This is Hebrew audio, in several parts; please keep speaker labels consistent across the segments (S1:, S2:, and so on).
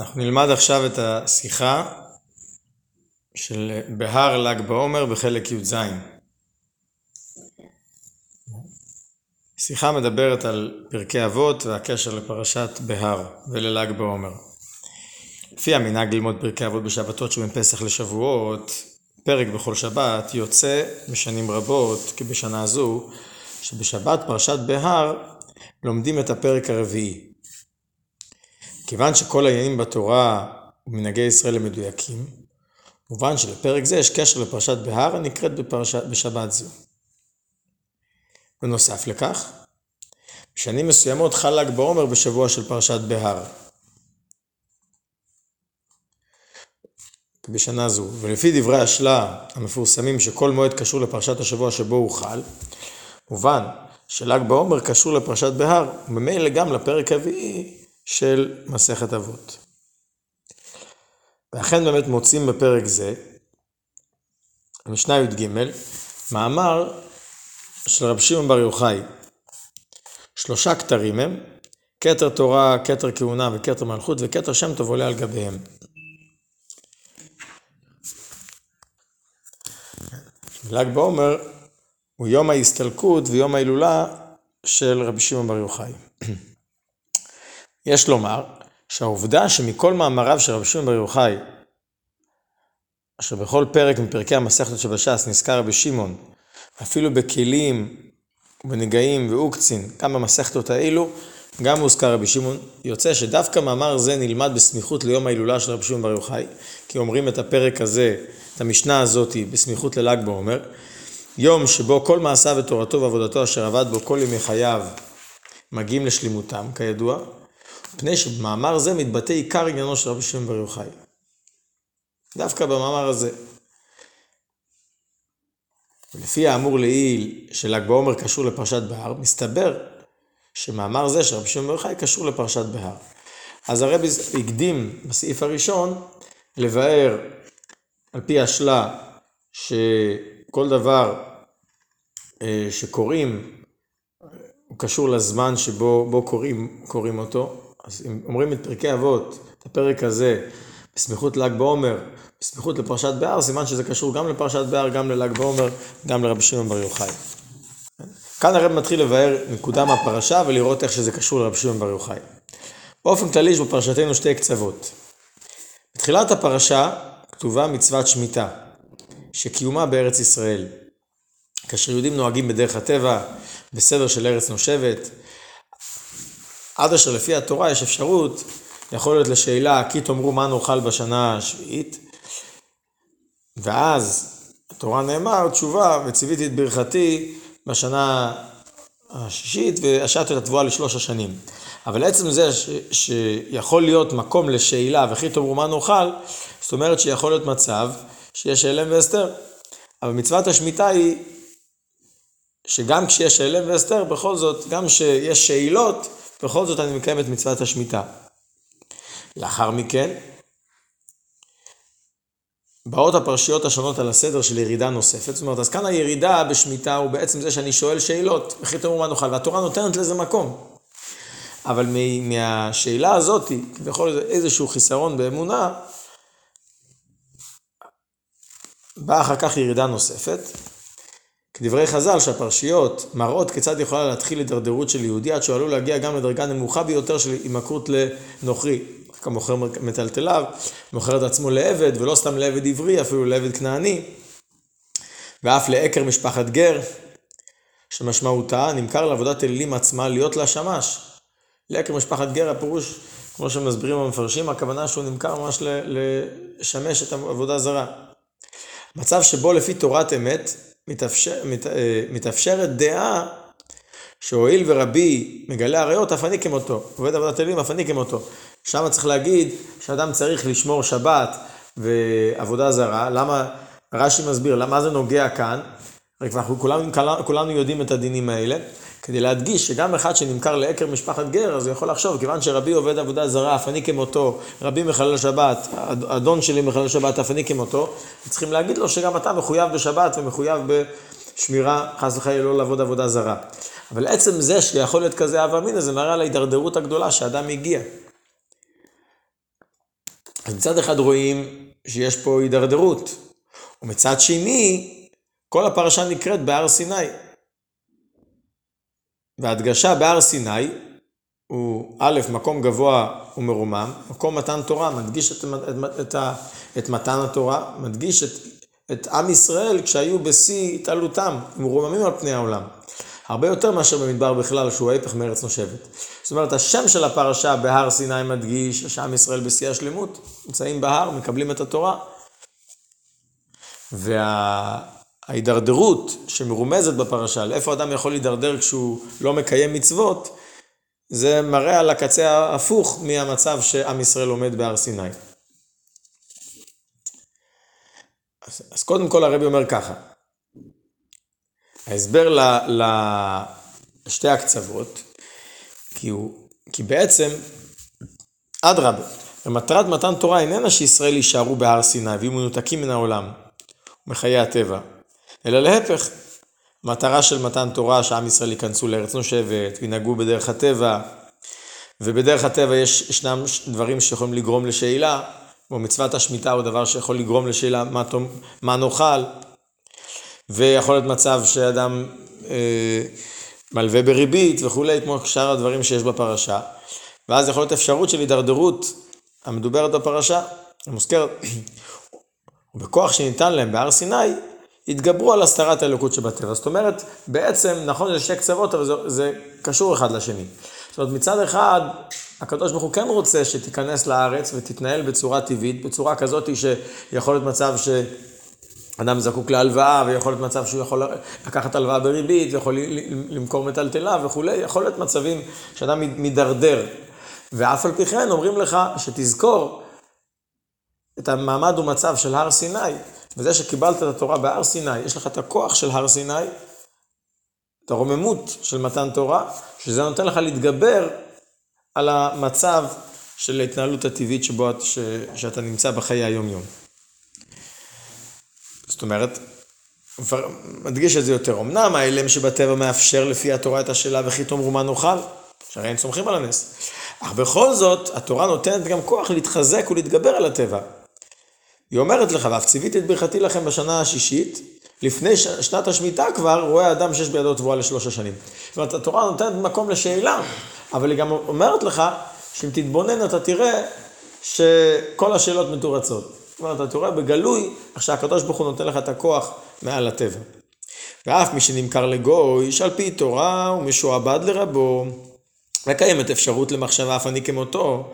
S1: אנחנו נלמד עכשיו את השיחה של בהר ל"ג בעומר בחלק י"ז. השיחה מדברת על פרקי אבות והקשר לפרשת בהר ולל"ג בעומר. לפי המנהג ללמוד פרקי אבות בשבתות שבין פסח לשבועות, פרק בכל שבת יוצא בשנים רבות, כבשנה זו, שבשבת פרשת בהר לומדים את הפרק הרביעי. כיוון שכל העניינים בתורה ומנהגי ישראל הם מדויקים, מובן שלפרק זה יש קשר לפרשת בהר הנקראת בפרשת, בשבת זו. בנוסף לכך, בשנים מסוימות חל ל"ג בעומר בשבוע של פרשת בהר. בשנה זו, ולפי דברי השלה המפורסמים שכל מועד קשור לפרשת השבוע שבו הוא חל, מובן של"ג בעומר קשור לפרשת בהר, וממילא גם לפרק הרביעי של מסכת אבות. ואכן באמת מוצאים בפרק זה, המשנה י"ג, מאמר של רב שמעון בר יוחאי. שלושה כתרים הם, כתר תורה, כתר כהונה וכתר מלכות וכתר שם טוב עולה על גביהם. ל"ג בעומר הוא יום ההסתלקות ויום ההילולה של רבי שמעון בר יוחאי. יש לומר שהעובדה שמכל מאמריו של רבי שמעון בר יוחאי, אשר בכל פרק מפרקי המסכת שבש"ס נזכר רבי שמעון, אפילו בכלים ובנגעים ואוקצין, גם במסכתות האלו, גם מוזכר רבי שמעון, יוצא שדווקא מאמר זה נלמד בסמיכות ליום ההילולה של רבי שמעון בר יוחאי, כי אומרים את הפרק הזה, את המשנה הזאת, בסמיכות לל"ג בעומר, יום שבו כל מעשיו ותורתו ועבודתו אשר עבד בו כל ימי חייו מגיעים לשלימותם, כידוע, מפני שבמאמר זה מתבטא עיקר עניינו של רבי שמעון בר יוחאי. דווקא במאמר הזה. ולפי האמור לעיל של"ג בעומר קשור לפרשת בהר, מסתבר שמאמר זה של רבי שמעון בר יוחאי קשור לפרשת בהר. אז הרבי הקדים בסעיף הראשון לבאר על פי השלה שכל דבר אה, שקוראים הוא קשור לזמן שבו קוראים, קוראים אותו, אז אם אומרים את פרקי אבות, את הפרק הזה, בסמיכות ל"ג בעומר, בסמיכות לפרשת בהר, סימן שזה קשור גם לפרשת בהר, גם לל"ג בעומר, גם לרבי שמעון בר יוחאי. כאן הרב מתחיל לבאר נקודה מהפרשה ולראות איך שזה קשור לרבי שמעון בר יוחאי. באופן כללי יש בפרשתנו שתי קצוות. בתחילת הפרשה כתובה מצוות שמיטה, שקיומה בארץ ישראל. כאשר יהודים נוהגים בדרך הטבע, בסדר של ארץ נושבת, עד אשר לפי התורה יש אפשרות, יכול להיות לשאלה, כי תאמרו מה נאכל בשנה השביעית, ואז התורה נאמר, תשובה, וציוויתי את ברכתי בשנה השישית, והשעתי את התבואה לשלוש השנים. אבל עצם זה ש, שיכול להיות מקום לשאלה, וכי תאמרו מה נאכל, זאת אומרת שיכול להיות מצב שיש הלם והסתר. אבל מצוות השמיטה היא שגם כשיש הלם והסתר, בכל זאת, גם כשיש שאלות, בכל זאת אני מקיים את מצוות השמיטה. לאחר מכן, באות הפרשיות השונות על הסדר של ירידה נוספת, זאת אומרת, אז כאן הירידה בשמיטה הוא בעצם זה שאני שואל שאלות, וכי תאמרו מה נאכל, והתורה נותנת לזה מקום. אבל מהשאלה הזאת, כביכול איזשהו חיסרון באמונה, באה אחר כך ירידה נוספת, כדברי חז"ל שהפרשיות מראות כיצד יכולה להתחיל הידרדרות של יהודי עד שהוא עלול להגיע גם לדרגה נמוכה ביותר של הימכרות לנוכרי. כמוכר מטלטליו, מוכר את עצמו לעבד, ולא סתם לעבד עברי, אפילו לעבד כנעני. ואף לעקר משפחת גר, שמשמעותה נמכר לעבודת אלילים עצמה להיות לה שמש. לעקר משפחת גר הפירוש, כמו שמסבירים המפרשים, הכוונה שהוא נמכר ממש לשמש את העבודה זרה. מצב שבו לפי תורת אמת, אה, מתאפשרת דעה שהואיל ורבי מגלה עריות, אף אני כמותו, עובד עבודת אלים, אף אני כמותו. שם צריך להגיד שאדם צריך לשמור שבת ועבודה זרה, למה, רש"י מסביר, למה זה נוגע כאן? רק אנחנו כולנו, כולנו יודעים את הדינים האלה, כדי להדגיש שגם אחד שנמכר לעקר משפחת גר, אז הוא יכול לחשוב, כיוון שרבי עובד עבודה זרה, אף אני כמותו, רבי מחלל שבת, אדון שלי מחלל שבת, אף אני כמותו, צריכים להגיד לו שגם אתה מחויב בשבת ומחויב בשמירה, חס וחלילה לא לעבוד עבודה זרה. אבל עצם זה שיכול להיות כזה אב אמינא, זה מראה על ההידרדרות הגדולה שאדם הגיע. אז מצד אחד רואים שיש פה הידרדרות, ומצד שני, כל הפרשה נקראת בהר סיני. וההדגשה בהר סיני הוא א', מקום גבוה ומרומם, מקום מתן תורה, מדגיש את, את, את, את מתן התורה, מדגיש את, את עם ישראל כשהיו בשיא התעלותם, מרוממים על פני העולם. הרבה יותר מאשר במדבר בכלל, שהוא ההפך מארץ נושבת. זאת אומרת, השם של הפרשה בהר סיני מדגיש שעם ישראל בשיא השלמות, נמצאים בהר, מקבלים את התורה. וההידרדרות שמרומזת בפרשה, לאיפה אדם יכול להידרדר כשהוא לא מקיים מצוות, זה מראה על הקצה ההפוך מהמצב שעם ישראל עומד בהר סיני. אז, אז קודם כל הרבי אומר ככה, ההסבר לשתי הקצוות, כי, הוא, כי בעצם, אדרבה, מטרת מתן תורה איננה שישראל יישארו בהר סיני ויהיו מנותקים מן העולם ומחיי הטבע, אלא להפך, מטרה של מתן תורה שעם ישראל ייכנסו לארץ נושבת וינהגו בדרך הטבע, ובדרך הטבע יש, ישנם דברים שיכולים לגרום לשאלה, כמו מצוות השמיטה הוא דבר שיכול לגרום לשאלה מה, מה נאכל, ויכול להיות מצב שאדם אה, מלווה בריבית וכולי, כמו שאר הדברים שיש בפרשה, ואז יכול להיות אפשרות של הידרדרות המדוברת בפרשה, המוזכרת, ובכוח שניתן להם בהר סיני, התגברו על הסתרת האלוקות שבטבע. זאת אומרת, בעצם, נכון, זה שתי קצוות, אבל זה, זה קשור אחד לשני. זאת אומרת, מצד אחד, הקדוש ברוך הוא כן רוצה שתיכנס לארץ ותתנהל בצורה טבעית, בצורה כזאת שיכול להיות מצב שאדם זקוק להלוואה, ויכול להיות מצב שהוא יכול לקחת הלוואה בריבית, ויכול למכור מטלטלה וכולי, יכול להיות מצבים שאדם מידרדר. ואף על פי כן אומרים לך שתזכור את המעמד ומצב של הר סיני, וזה שקיבלת את התורה בהר סיני, יש לך את הכוח של הר סיני, את הרוממות של מתן תורה, שזה נותן לך להתגבר על המצב של ההתנהלות הטבעית שבו את, ש, שאתה נמצא בחיי היום-יום. זאת אומרת, מדגיש את זה יותר. אמנם האלם שבטבע מאפשר לפי התורה את השאלה וכי תאמרו מה נאכל, שהרי הם סומכים על הנס. אך בכל זאת, התורה נותנת גם כוח להתחזק ולהתגבר על הטבע. היא אומרת לך, ואף ציוויתי את ברכתי לכם בשנה השישית, לפני ש... שנת השמיטה כבר, רואה אדם שיש בידו תבואה לשלוש השנים. זאת אומרת, התורה נותנת מקום לשאלה, אבל היא גם אומרת לך, שאם תתבונן אתה תראה שכל השאלות מתורצות. זאת אומרת, אתה רואה בגלוי, איך שהקדוש ברוך הוא נותן לך את הכוח מעל הטבע. ואף מי שנמכר לגוי, שעל פי תורה הוא משועבד לרבו, וקיימת אפשרות למחשבה אף אני כמותו,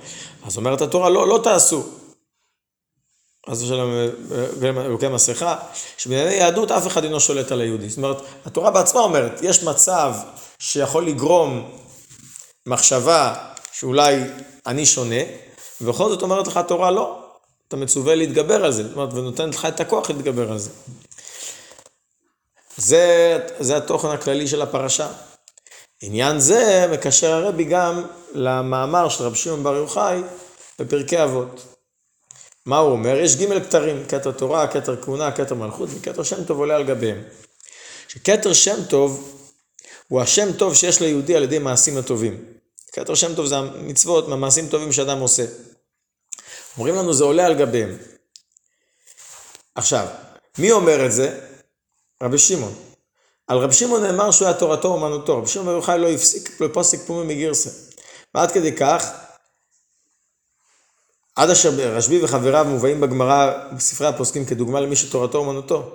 S1: אז אומרת התורה, לא, לא תעשו. חס ושלום, אלוקי מסכה, שבענייני יהדות אף אחד אינו שולט על היהודי. זאת אומרת, התורה בעצמה אומרת, יש מצב שיכול לגרום מחשבה שאולי אני שונה, ובכל זאת אומרת לך התורה לא, אתה מצווה להתגבר על זה, זאת אומרת, ונותנת לך את הכוח להתגבר על זה. זה, זה התוכן הכללי של הפרשה. עניין זה מקשר הרבי גם למאמר של רבי שמעון בר יוחאי בפרקי אבות. מה הוא אומר? יש ג' כתרים, כתר תורה, כתר כהונה, כתר מלכות וכתר שם טוב עולה על גביהם. שכתר שם טוב הוא השם טוב שיש ליהודי על ידי מעשים הטובים. כתר שם טוב זה המצוות, מהמעשים טובים שאדם עושה. אומרים לנו זה עולה על גביהם. עכשיו, מי אומר את זה? רבי שמעון. על רבי שמעון נאמר שהוא היה תורתו אומנותו. רבי שמעון ברוך לא הפסיק, לא פוסק פומי מגירסה. ועד כדי כך, עד אשר רשב"י וחבריו מובאים בגמרא בספרי הפוסקים כדוגמה למי שתורתו אומנותו.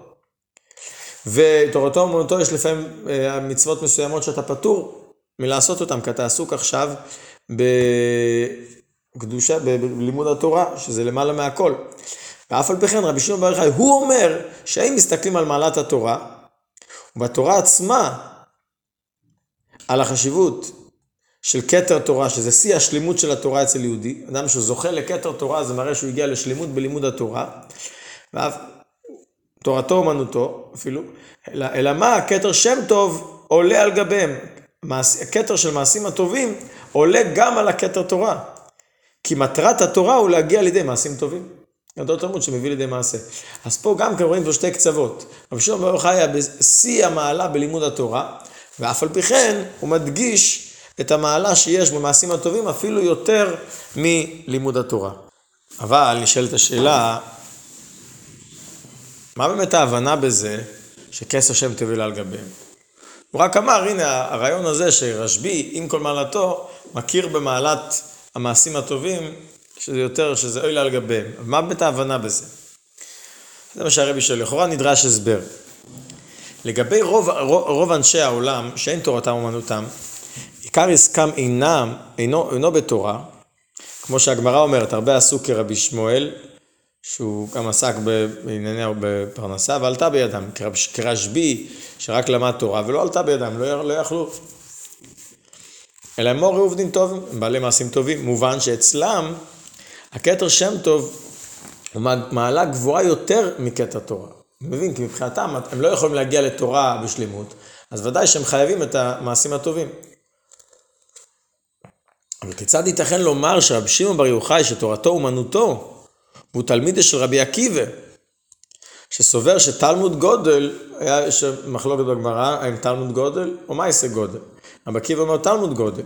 S1: ותורתו אומנותו יש לפעמים אה, מצוות מסוימות שאתה פטור מלעשות אותן, כי אתה עסוק עכשיו בקדושה, בלימוד התורה, שזה למעלה מהכל. ואף על פי כן רבי שמעון בר יוחאי, הוא אומר שאם מסתכלים על מעלת התורה, ובתורה עצמה, על החשיבות של כתר תורה, שזה שיא השלימות של התורה אצל יהודי, אדם שזוכה לכתר תורה זה מראה שהוא הגיע לשלימות בלימוד התורה, ואף תורתו אומנותו אפילו, אלא, אלא מה, כתר שם טוב עולה על גביהם, הכתר של מעשים הטובים עולה גם על הכתר תורה, כי מטרת התורה הוא להגיע לידי מעשים טובים. גדול תלמוד שמביא לידי מעשה. אז פה גם כן רואים פה שתי קצוות. רבי שמעון ברוך היה בשיא המעלה בלימוד התורה, ואף על פי כן הוא מדגיש את המעלה שיש במעשים הטובים אפילו יותר מלימוד התורה. אבל נשאלת השאלה, מה באמת ההבנה בזה שכס השם תביא על גביהם? הוא רק אמר, הנה הרעיון הזה שרשב"י, עם כל מעלתו, מכיר במעלת המעשים הטובים, שזה יותר, שזה אוי לה על גביהם. מה באמת ההבנה בזה? זה מה שהרבי שואל, לכאורה נדרש הסבר. לגבי רוב, רוב, רוב אנשי העולם, שאין תורתם אומנותם, עיקר עסקם אינם, אינו, אינו בתורה, כמו שהגמרא אומרת, הרבה עשו כרבי שמואל, שהוא גם עסק בענייני בפרנסה, ועלתה בידם, כרשב"י, שרק למד תורה, ולא עלתה בידם, לא, לא יכלו. אלא הם מורי עובדים טובים, הם בעלי מעשים טובים. מובן שאצלם, הכתר שם טוב הוא מעלה גבוהה יותר מכתר תורה. מבין? כי מבחינתם הם לא יכולים להגיע לתורה בשלמות, אז ודאי שהם חייבים את המעשים הטובים. אבל כיצד ייתכן לומר שרבי שמעון בר יוחאי, שתורתו אומנותו, והוא תלמיד של רבי עקיבא, שסובר שתלמוד גודל, היה מחלוקת בגמרא, האם תלמוד גודל או מה יעשה גודל. רבי עקיבא אומר תלמוד גודל.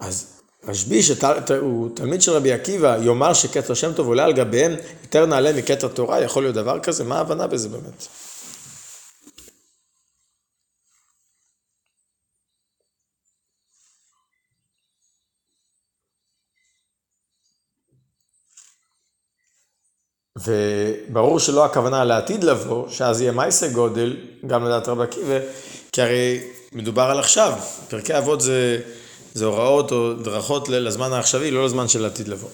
S1: אז רשב"י, שהוא תלמיד של רבי עקיבא, יאמר שכתר שם טוב עולה על גביהם יותר נעלה מכתר תורה, יכול להיות דבר כזה? מה ההבנה בזה באמת? וברור שלא הכוונה לעתיד לבוא, שאז יהיה מייסה גודל, גם לדעת רבי עקיבא, כי הרי מדובר על עכשיו. פרקי אבות זה, זה הוראות או דרכות לזמן העכשווי, לא לזמן של עתיד לבוא.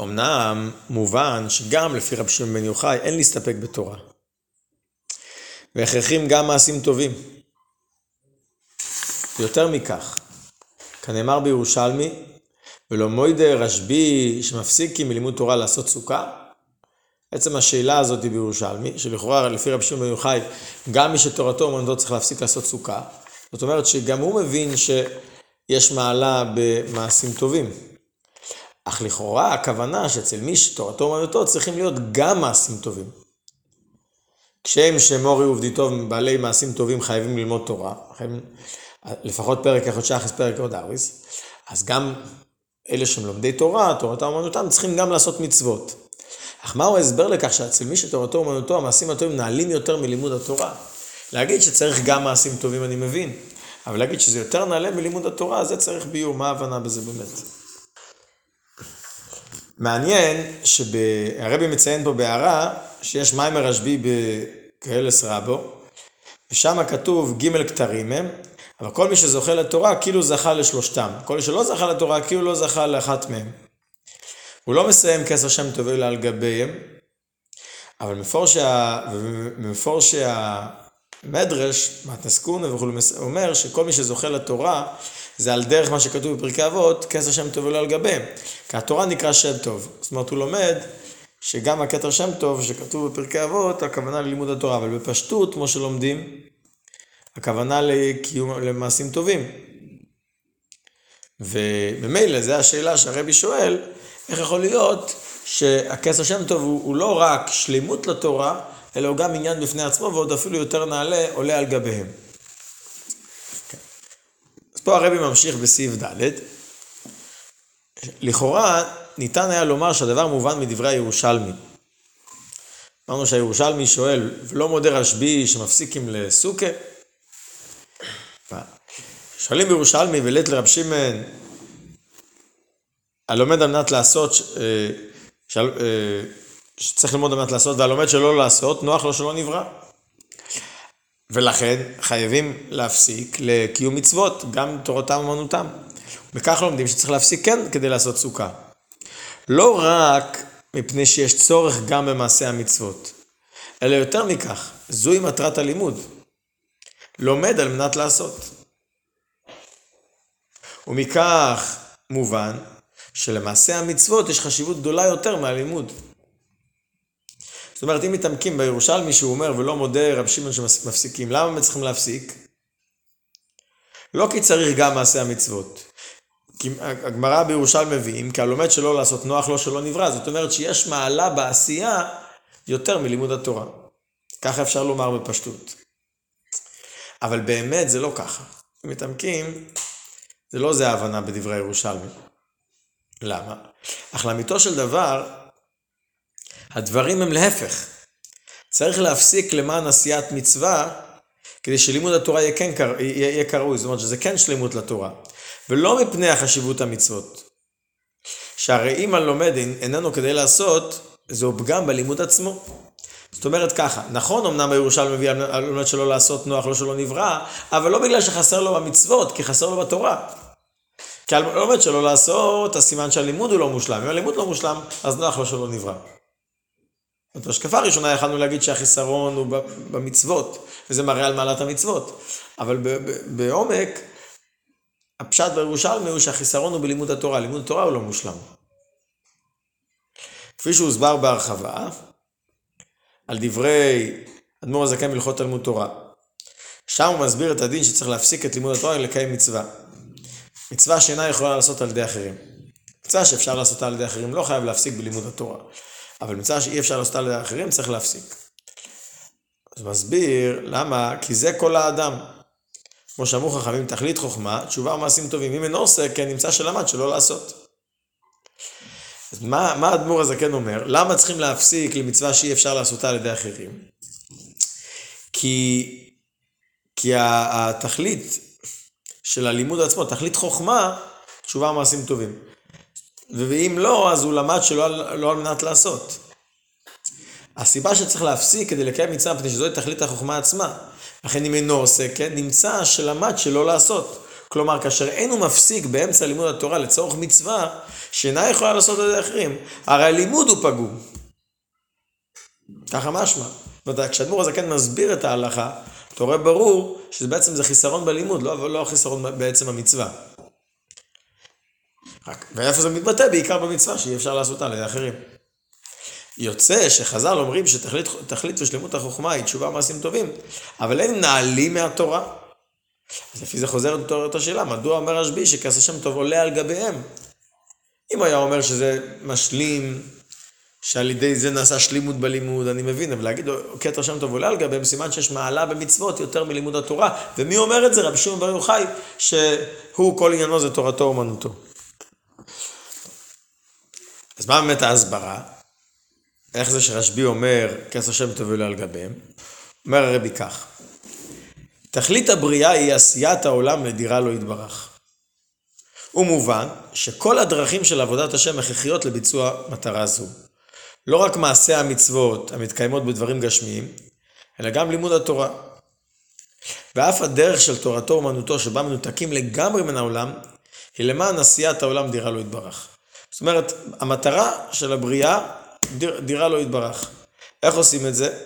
S1: אמנם מובן שגם לפי רבי שמעון בן יוחאי אין להסתפק בתורה. והכרחים גם מעשים טובים. יותר מכך, כנאמר בירושלמי, ולא מוידה רשב"י שמפסיקים מלימוד תורה לעשות סוכה? עצם השאלה הזאת היא בירושלמי, שלכאורה לפי רבי שמעון יוחאי, גם מי שתורתו אומנותו צריך להפסיק לעשות סוכה. זאת אומרת שגם הוא מבין שיש מעלה במעשים טובים. אך לכאורה הכוונה שאצל מי שתורתו אומנותו צריכים להיות גם מעשים טובים. כשם שמורי עובדי טוב בעלי מעשים טובים חייבים ללמוד תורה, חייבים, לפחות פרק אחד שחס פרק עוד אריס, אז גם אלה שהם לומדי תורה, תורתם אומנותם, צריכים גם לעשות מצוות. אך מהו ההסבר לכך שאצל מי שתורתו אומנותו המעשים הטובים נעלים יותר מלימוד התורה? להגיד שצריך גם מעשים טובים אני מבין, אבל להגיד שזה יותר נעלה מלימוד התורה, זה צריך ביור, מה ההבנה בזה באמת? מעניין שהרבי מציין פה בהערה שיש מים הרשב"י בקהלס רבו, ושם כתוב ג' כתרים הם, אבל כל מי שזוכה לתורה כאילו זכה לשלושתם. כל מי שלא זכה לתורה כאילו לא זכה לאחת מהם. הוא לא מסיים כסר שם טוב אלא על גביהם, אבל מפורש שהמדרש, מתנסקונה וכו', אומר שכל מי שזוכה לתורה זה על דרך מה שכתוב בפרקי אבות, כסר שם טוב אלא על גביהם. כי התורה נקרא שם טוב. זאת אומרת, הוא לומד שגם הכתר שם טוב שכתוב בפרקי אבות, הכוונה ללימוד התורה, אבל בפשטות, כמו שלומדים, הכוונה לקיום, למעשים טובים. וממילא, זו השאלה שהרבי שואל, איך יכול להיות שהכס השם טוב הוא, הוא לא רק שלימות לתורה, אלא הוא גם עניין בפני עצמו, ועוד אפילו יותר נעלה, עולה על גביהם. אז פה הרבי ממשיך בסעיף ד', לכאורה ניתן היה לומר שהדבר מובן מדברי הירושלמי. אמרנו שהירושלמי שואל, ולא מודה רשב"י שמפסיקים לסוכה? שואלים בירושלמי ולית לרב שמעון, הלומד על מנת לעשות, אה, של, אה, שצריך ללמוד על מנת לעשות, והלומד שלא לעשות, נוח לו שלא נברא. ולכן חייבים להפסיק לקיום מצוות, גם תורתם אמנותם. וכך לומדים שצריך להפסיק כן כדי לעשות סוכה. לא רק מפני שיש צורך גם במעשה המצוות, אלא יותר מכך, זוהי מטרת הלימוד. לומד על מנת לעשות. ומכך מובן שלמעשה המצוות יש חשיבות גדולה יותר מהלימוד. זאת אומרת, אם מתעמקים בירושלמי שהוא אומר ולא מודה רב שמעון שמפסיקים, למה הם צריכים להפסיק? לא כי צריך גם מעשה המצוות. כי הגמרא בירושלמי מביאים, כי הלומד שלא לעשות נוח לו שלא נברא, זאת אומרת שיש מעלה בעשייה יותר מלימוד התורה. ככה אפשר לומר בפשטות. אבל באמת זה לא ככה. מתעמקים, זה לא זה ההבנה בדברי הירושלמי. למה? אך לאמיתו של דבר, הדברים הם להפך. צריך להפסיק למען עשיית מצווה, כדי שלימוד התורה יהיה כן יהיה, יהיה קרוי, זאת אומרת שזה כן שלמות לתורה. ולא מפני החשיבות המצוות. שהרי אם הלומד איננו כדי לעשות, זהו פגם בלימוד עצמו. זאת אומרת ככה, נכון אמנם הירושלמי מביא על לומד שלא לעשות נוח, לא שלא נברא, אבל לא בגלל שחסר לו במצוות, כי חסר לו בתורה. כי על לומד שלא לעשות, הסימן שהלימוד הוא לא מושלם. אם הלימוד לא מושלם, אז נוח לו שלא נברא. זאת השקפה הראשונה יכלנו להגיד שהחיסרון הוא במצוות, וזה מראה על מעלת המצוות. אבל בעומק, הפשט בירושלמי הוא שהחיסרון הוא בלימוד התורה, לימוד התורה הוא לא מושלם. כפי שהוסבר בהרחבה, על דברי אדמו"ר הזקן בהלכות תלמוד תורה. שם הוא מסביר את הדין שצריך להפסיק את לימוד התורה ולקיים מצווה. מצווה שאינה יכולה לעשות על ידי אחרים. מצווה שאפשר לעשותה על ידי אחרים לא חייב להפסיק בלימוד התורה. אבל מצווה שאי אפשר לעשותה על ידי אחרים צריך להפסיק. אז מסביר למה, כי זה כל האדם. כמו שאמרו חכמים, תכלית חוכמה, תשובה ומעשים טובים. אם אינו עושה, כן נמצא שלמד שלא לעשות. אז מה, מה האדמו"ר הזקן אומר? למה צריכים להפסיק למצווה שאי אפשר לעשותה על ידי אחרים? כי, כי התכלית של הלימוד עצמו, תכלית חוכמה, תשובה ומעשים טובים. ואם לא, אז הוא למד שלא לא על מנת לעשות. הסיבה שצריך להפסיק כדי לקיים מצווה, מפני שזוהי תכלית החוכמה עצמה. לכן אם אינו עושה כן, נמצא שלמד שלא לעשות. כלומר, כאשר אין הוא מפסיק באמצע לימוד התורה לצורך מצווה, שאינה יכולה לעשות את זה אחרים, הרי הלימוד הוא פגום. ככה משמע. זאת אומרת, כשאדמו"ר הזקן מסביר את ההלכה, אתה רואה ברור שזה בעצם זה חיסרון בלימוד, לא, לא חיסרון בעצם המצווה. רק, ואיפה זה מתבטא? בעיקר במצווה, שאי אפשר לעשותה לידי אחרים. יוצא שחז"ל אומרים שתכלית ושלמות החוכמה היא תשובה מעשים טובים, אבל הם נעלים מהתורה. אז לפי זה חוזרת אותו השאלה, מדוע אומר רשב"י שכס השם טוב עולה על גביהם? אם היה אומר שזה משלים, שעל ידי זה נעשה שלימות בלימוד, אני מבין, אבל להגיד כתר שם טוב עולה על גביהם, סימן שיש מעלה במצוות יותר מלימוד התורה. ומי אומר את זה? רבי שמעון בר יוחאי, שהוא כל עניינו זה תורתו אומנותו. אז מה באמת ההסברה? איך זה שרשב"י אומר כס השם טוב עולה על גביהם? אומר הרבי כך, תכלית הבריאה היא עשיית העולם לדירה לא יתברך. ומובן שכל הדרכים של עבודת השם הכרחיות לביצוע מטרה זו. לא רק מעשי המצוות המתקיימות בדברים גשמיים, אלא גם לימוד התורה. ואף הדרך של תורתו אומנותו שבה מנותקים לגמרי מן העולם, היא למען עשיית העולם דירה לא יתברך. זאת אומרת, המטרה של הבריאה, דיר, דירה לא יתברך. איך עושים את זה?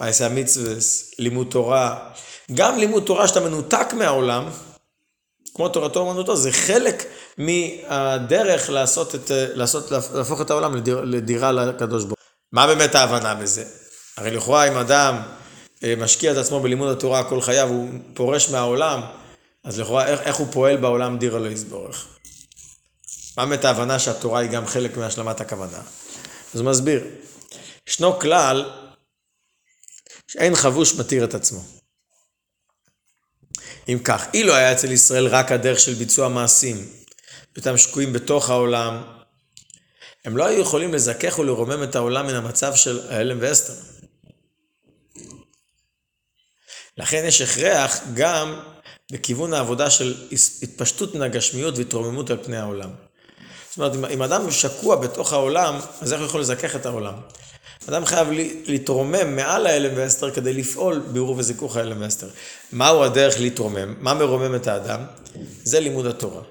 S1: מעשי המצווה, לימוד תורה. גם לימוד תורה שאתה מנותק מהעולם, כמו תורתו אומנותו, זה חלק מהדרך לעשות את, לעשות, להפוך את העולם לדיר, לדירה לקדוש ברוך מה באמת ההבנה בזה? הרי לכאורה אם אדם אה, משקיע את עצמו בלימוד התורה כל חייו, הוא פורש מהעולם, אז לכאורה איך, איך הוא פועל בעולם דירה לא יסבורך? מה באמת ההבנה שהתורה היא גם חלק מהשלמת הכוונה? אז הוא מסביר, ישנו כלל שאין חבוש מתיר את עצמו. אם כך, אילו היה אצל ישראל רק הדרך של ביצוע מעשים, אותם שקועים בתוך העולם, הם לא היו יכולים לזכך ולרומם את העולם מן המצב של ההלם ואסתר. לכן יש הכרח גם בכיוון העבודה של התפשטות מן הגשמיות והתרוממות על פני העולם. זאת אומרת, אם אדם שקוע בתוך העולם, אז איך הוא יכול לזכך את העולם? אדם חייב להתרומם מעל ההלם ואסתר כדי לפעול בעירוב וזיכוך ההלם ואסתר. מהו הדרך להתרומם? מה מרומם את האדם? זה לימוד התורה.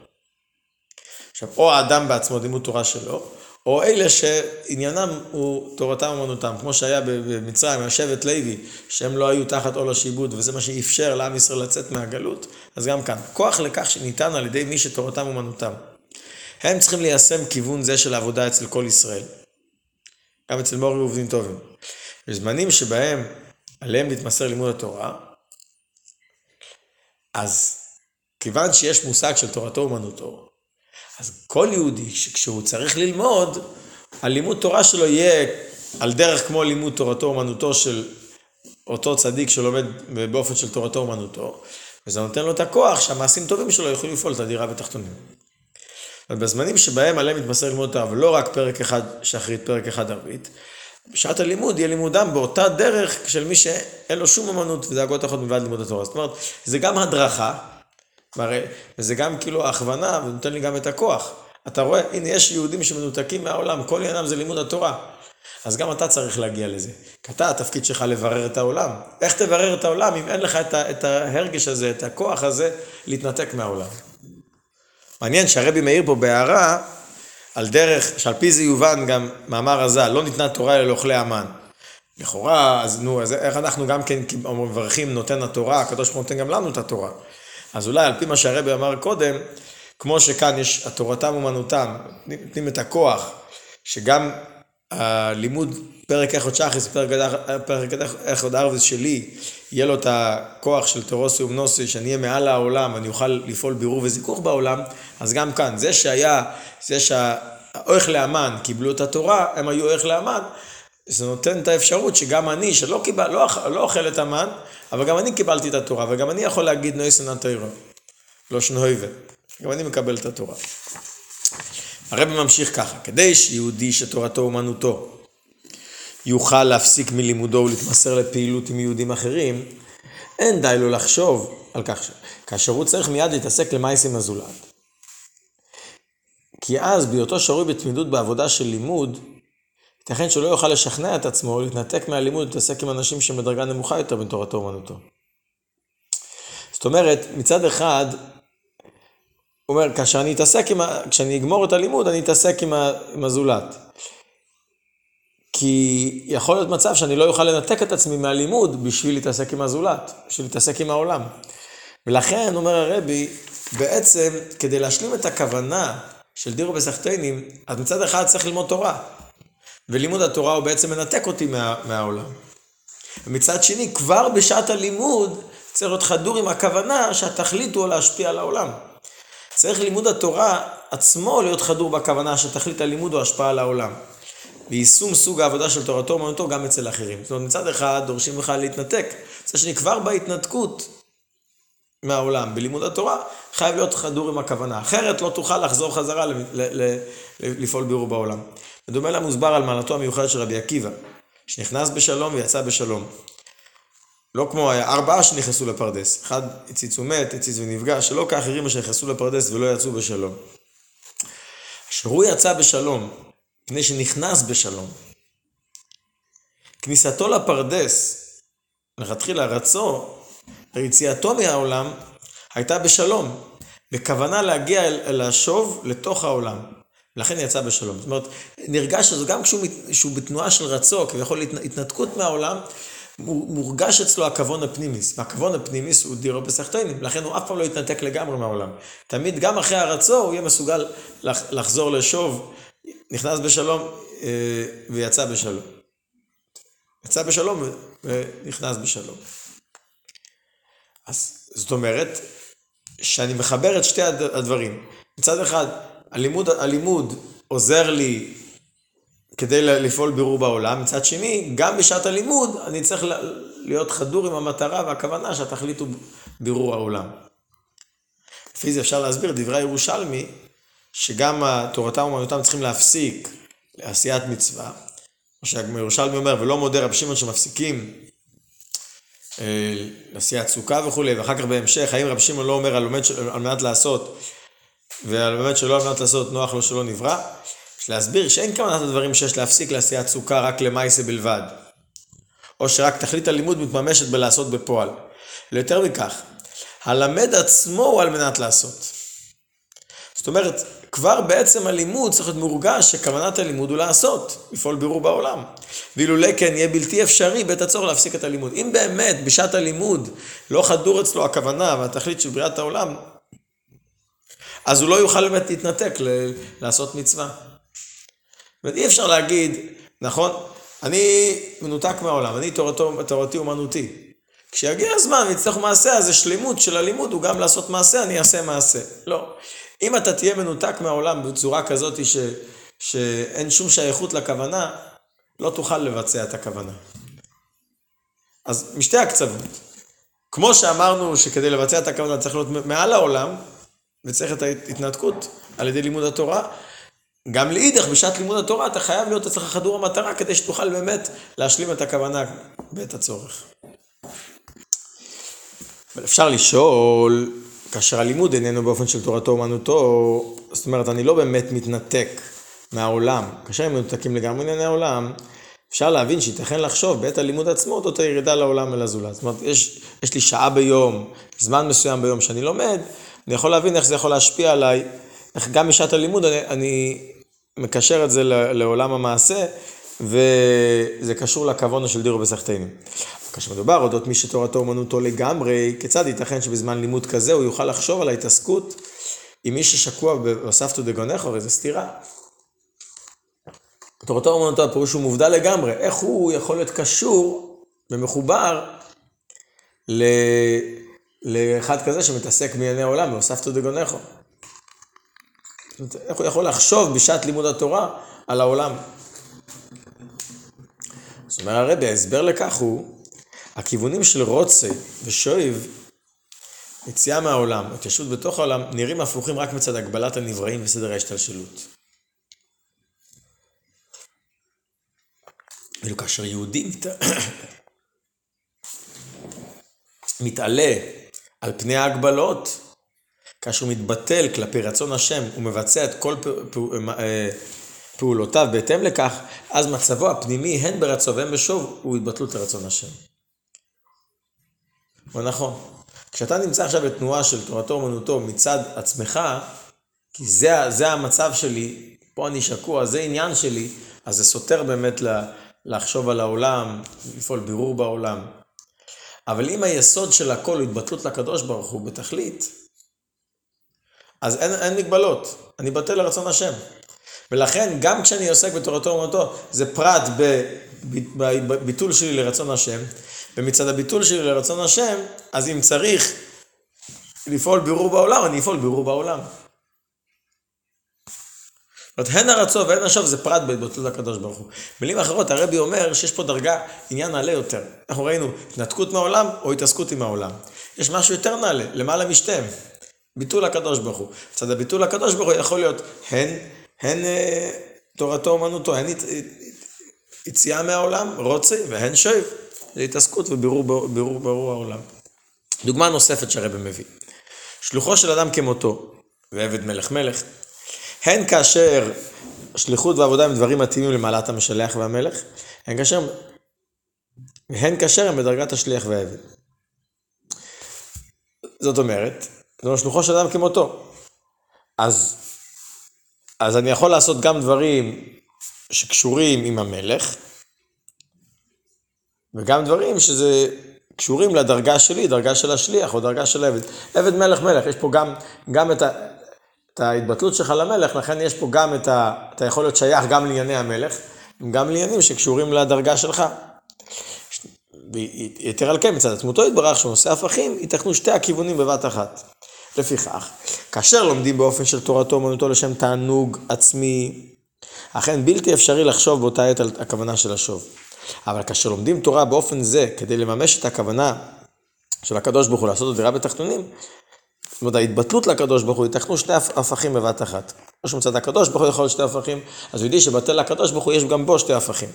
S1: עכשיו, או האדם בעצמו, לימוד תורה שלו, או אלה שעניינם הוא תורתם אומנותם, כמו שהיה במצרים, השבט לוי, שהם לא היו תחת עול השיבוד, וזה מה שאפשר לעם ישראל לצאת מהגלות, אז גם כאן. כוח לכך שניתן על ידי מי שתורתם אומנותם. הם צריכים ליישם כיוון זה של העבודה אצל כל ישראל. גם אצל מורי עובדים טובים. יש זמנים שבהם עליהם להתמסר לימוד התורה, אז כיוון שיש מושג של תורתו אומנותו, אז כל יהודי שכשהוא צריך ללמוד, הלימוד תורה שלו יהיה על דרך כמו לימוד תורתו אומנותו של אותו צדיק שלומד באופן של תורתו אומנותו, וזה נותן לו את הכוח שהמעשים טובים שלו יוכלו לפעול את הדירה בתחתונים. בזמנים שבהם עליהם מתמסר לימוד התורה, ולא רק פרק אחד שחרית, פרק אחד ערבית, בשעת הלימוד יהיה לימודם באותה דרך של מי שאין לו שום אמנות ודאגות אחרות מלבד לימוד התורה. זאת אומרת, זה גם הדרכה, וזה גם כאילו הכוונה, ונותן לי גם את הכוח. אתה רואה, הנה יש יהודים שמנותקים מהעולם, כל עניינם זה לימוד התורה. אז גם אתה צריך להגיע לזה. כי אתה, התפקיד שלך לברר את העולם. איך תברר את העולם אם אין לך את, את ההרגש הזה, את הכוח הזה, להתנתק מהעולם? מעניין שהרבי מאיר פה בהערה, על דרך, שעל פי זה יובן גם מאמר הז"ל, לא ניתנה תורה אלא לאוכלי המן. לכאורה, אז נו, אז איך אנחנו גם כן מברכים נותן התורה, הקדוש ברוך הוא נותן גם לנו את התורה. אז אולי על פי מה שהרבי אמר קודם, כמו שכאן יש התורתם אומנותם, נותנים את הכוח, שגם הלימוד פרק איכות שחס, פרק איכות ארוויס שלי, יהיה לו את הכוח של תורוסי ומנוסי, שאני אהיה מעל העולם, אני אוכל לפעול בירור וזיכוך בעולם, אז גם כאן, זה שהיה, זה שהאורך לאמן קיבלו את התורה, הם היו אורך לאמן, זה נותן את האפשרות שגם אני, שלא קיבל, לא, לא אוכל את המן, אבל גם אני קיבלתי את התורה, וגם אני יכול להגיד נוי סנן תוירו, לא שנויבה, גם אני מקבל את התורה. הרבי ממשיך ככה, כדי שיהודי שתורתו אומנותו יוכל להפסיק מלימודו ולהתמסר לפעילות עם יהודים אחרים, אין די לו לחשוב על כך ש... כאשר הוא צריך מיד להתעסק למעשים הזולת. כי אז בהיותו שרוי בתמידות בעבודה של לימוד, ייתכן שלא יוכל לשכנע את עצמו להתנתק מהלימוד ולהתעסק עם אנשים שמדרגה נמוכה יותר בתורתו אומנותו. זאת אומרת, מצד אחד, הוא אומר, כאשר אני אתעסק עם ה... כשאני אגמור את הלימוד, אני אתעסק עם, ה... עם הזולת. כי יכול להיות מצב שאני לא אוכל לנתק את עצמי מהלימוד בשביל להתעסק עם הזולת, בשביל להתעסק עם העולם. ולכן, אומר הרבי, בעצם, כדי להשלים את הכוונה של דירו בסחטיינים, אז מצד אחד צריך ללמוד תורה. ולימוד התורה הוא בעצם מנתק אותי מה, מהעולם. ומצד שני, כבר בשעת הלימוד צריך להיות חדור עם הכוונה שהתכלית הוא להשפיע על העולם. צריך לימוד התורה עצמו להיות חדור בכוונה שתכלית הלימוד הוא השפעה על העולם. ויישום סוג העבודה של תורתו אומנותו גם אצל אחרים. זאת אומרת, מצד אחד דורשים לך להתנתק, מצד שני כבר בהתנתקות מהעולם, בלימוד התורה, חייב להיות חדור עם הכוונה. אחרת לא תוכל לחזור חזרה לפעול בירור בעולם. בדומה למוסבר על מעלתו המיוחדת של רבי עקיבא, שנכנס בשלום ויצא בשלום. לא כמו היה ארבעה שנכנסו לפרדס, אחד הציץ ומת, הציץ ונפגע, שלא כאחרים שנכנסו לפרדס ולא יצאו בשלום. אשר הוא יצא בשלום, מפני שנכנס בשלום. כניסתו לפרדס, לכתחילה רצו, ויציאתו מהעולם, הייתה בשלום, בכוונה להגיע אל, אל השוב לתוך העולם. ולכן יצא בשלום. זאת אומרת, נרגש שזה גם כשהוא בתנועה של רצו, כביכול התנתקות מהעולם, מורגש אצלו הכוון הפנימיס, והכוון הפנימיס הוא דירו בסחטיינים, לכן הוא אף פעם לא יתנתק לגמרי מהעולם. תמיד, גם אחרי הרצו, הוא יהיה מסוגל לחזור לשוב, נכנס בשלום אה, ויצא בשלום. יצא בשלום ונכנס בשלום. אז זאת אומרת, שאני מחבר את שתי הדברים. מצד אחד, הלימוד, הלימוד עוזר לי כדי לפעול בירור בעולם, מצד שני, גם בשעת הלימוד אני צריך להיות חדור עם המטרה והכוונה שהתכלית הוא בירור העולם. לפי זה אפשר להסביר דברי הירושלמי, שגם תורתם ומנותם צריכים להפסיק לעשיית מצווה. כמו שהירושלמי אומר, ולא מודה רב שמעון שמפסיקים אה, לעשיית סוכה וכולי, ואחר כך בהמשך, האם רב שמעון לא אומר על, על מנת לעשות, ועל באמת שלא על מנת לעשות נוח לו שלא נברא? יש להסביר שאין כוונת הדברים שיש להפסיק לעשיית סוכה רק למעשה בלבד. או שרק תכלית הלימוד מתממשת בלעשות בפועל. ליותר מכך, הלמד עצמו הוא על מנת לעשות. זאת אומרת, כבר בעצם הלימוד צריך להיות מורגש שכוונת הלימוד הוא לעשות, לפעול בירור בעולם. ואילולא כן יהיה בלתי אפשרי בעת הצורך להפסיק את הלימוד. אם באמת בשעת הלימוד לא חדור אצלו הכוונה והתכלית של בריאת העולם, אז הוא לא יוכל באמת להתנתק ל- לעשות מצווה. אומרת, אי אפשר להגיד, נכון, אני מנותק מהעולם, אני תורתו, תורתי אומנותי. כשיגיע הזמן ויצטרך מעשה, אז השלמות של הלימוד הוא גם לעשות מעשה, אני אעשה מעשה. לא. אם אתה תהיה מנותק מהעולם בצורה כזאת ש, שאין שום שייכות לכוונה, לא תוכל לבצע את הכוונה. אז משתי הקצוות. כמו שאמרנו שכדי לבצע את הכוונה צריך להיות מעל העולם, וצריך את ההתנתקות, על ידי לימוד התורה. גם לאידך, בשעת לימוד התורה, אתה חייב להיות אצלך חדור המטרה כדי שתוכל באמת להשלים את הכוונה בעת הצורך. אבל אפשר לשאול, כאשר הלימוד איננו באופן של תורתו אומנותו, זאת אומרת, אני לא באמת מתנתק מהעולם. כאשר הם מנותקים לגמרי מענייני העולם, אפשר להבין שייתכן לחשוב בעת הלימוד עצמו את אותה ירידה לעולם ולזולת. זאת אומרת, יש, יש לי שעה ביום, זמן מסוים ביום שאני לומד, אני יכול להבין איך זה יכול להשפיע עליי, איך גם בשעת הלימוד אני, אני מקשר את זה לעולם המעשה, וזה קשור לכוונה של דירו בסחטיינים. כאשר מדובר אודות מי שתורתו אומנותו לגמרי, כיצד ייתכן שבזמן לימוד כזה הוא יוכל לחשוב על ההתעסקות עם מי ששקוע בסבתו דגונך, הרי זה סתירה. תורתו אומנותו הפירוש הוא מובדל לגמרי, איך הוא יכול להיות קשור ומחובר ל... לאחד כזה שמתעסק בענייני העולם, והוספתו דגונכו. איך הוא יכול לחשוב בשעת לימוד התורה על העולם? זאת אומרת הרבי, ההסבר לכך הוא, הכיוונים של רוצה ושויב, יציאה מהעולם, התיישבות בתוך העולם, נראים הפוכים רק מצד הגבלת הנבראים וסדר ההשתלשלות. ואילו כאשר יהודי מתעלה על פני ההגבלות, כאשר הוא מתבטל כלפי רצון השם ומבצע את כל אה, פעולותיו בהתאם לכך, אז מצבו הפנימי, הן ברצון והן בשוב, הוא התבטלות לרצון השם. ונכון, כשאתה נמצא עכשיו בתנועה של תורתו אומנותו מצד עצמך, כי זה, זה המצב שלי, פה אני שקוע, זה עניין שלי, אז זה סותר באמת לחשוב על העולם, לפעול בירור בעולם. אבל אם היסוד של הכל הוא התבטלות לקדוש ברוך הוא בתכלית, אז אין, אין מגבלות, אני בטל לרצון השם. ולכן גם כשאני עוסק בתורתו אומנותו, זה פרט בביטול שלי לרצון השם, ומצד הביטול שלי לרצון השם, אז אם צריך לפעול בירור בעולם, אני אפעול בירור בעולם. זאת אומרת, הן הרצון והן השוב זה פרט בהתבטלות לקדוש ברוך הוא. מילים אחרות, הרבי אומר שיש פה דרגה, עניין נעלה יותר. אנחנו ראינו התנתקות מהעולם או התעסקות עם העולם. יש משהו יותר נעלה, למעלה משתיהם. ביטול הקדוש ברוך הוא. בצד הביטול הקדוש ברוך הוא יכול להיות הן, הן אה, תורתו אומנותו, הן יציאה מהעולם, רוצה, והן שואב. זה התעסקות ובירור בירור, העולם. דוגמה נוספת שהרבא מביא. שלוחו של אדם כמותו, ועבד מלך מלך, הן כאשר שליחות ועבודה הם דברים מתאימים למעלת המשלח והמלך, הן כאשר, הן כאשר הם בדרגת השליח והעבד. זאת אומרת, זאת אומרת, שלוחו של אדם כמותו. אז, אז אני יכול לעשות גם דברים שקשורים עם המלך, וגם דברים שזה קשורים לדרגה שלי, דרגה של השליח או דרגה של עבד. עבד מלך מלך, יש פה גם, גם את, ה, את ההתבטלות שלך למלך, לכן יש פה גם את ה... אתה יכול להיות שייך גם לענייני המלך, גם לעניינים שקשורים לדרגה שלך. ויתר על כן, מצד עצמותו יתברך שהוא נושא הפכים, ייתכנו שתי הכיוונים בבת אחת. לפיכך, כאשר לומדים באופן של תורתו אומנותו לשם תענוג עצמי, אכן בלתי אפשרי לחשוב באותה עת על הכוונה של השוב. אבל כאשר לומדים תורה באופן זה, כדי לממש את הכוונה של הקדוש ברוך הוא לעשות את דירה בתחתונים, זאת אומרת, ההתבטלות לקדוש ברוך הוא, ייתכנו שני הפכים בבת אחת. כמו שמצד הקדוש ברוך הוא יכול להיות שתי הפכים, אז יהודי שבטל לקדוש ברוך הוא, יש גם בו שתי הפכים.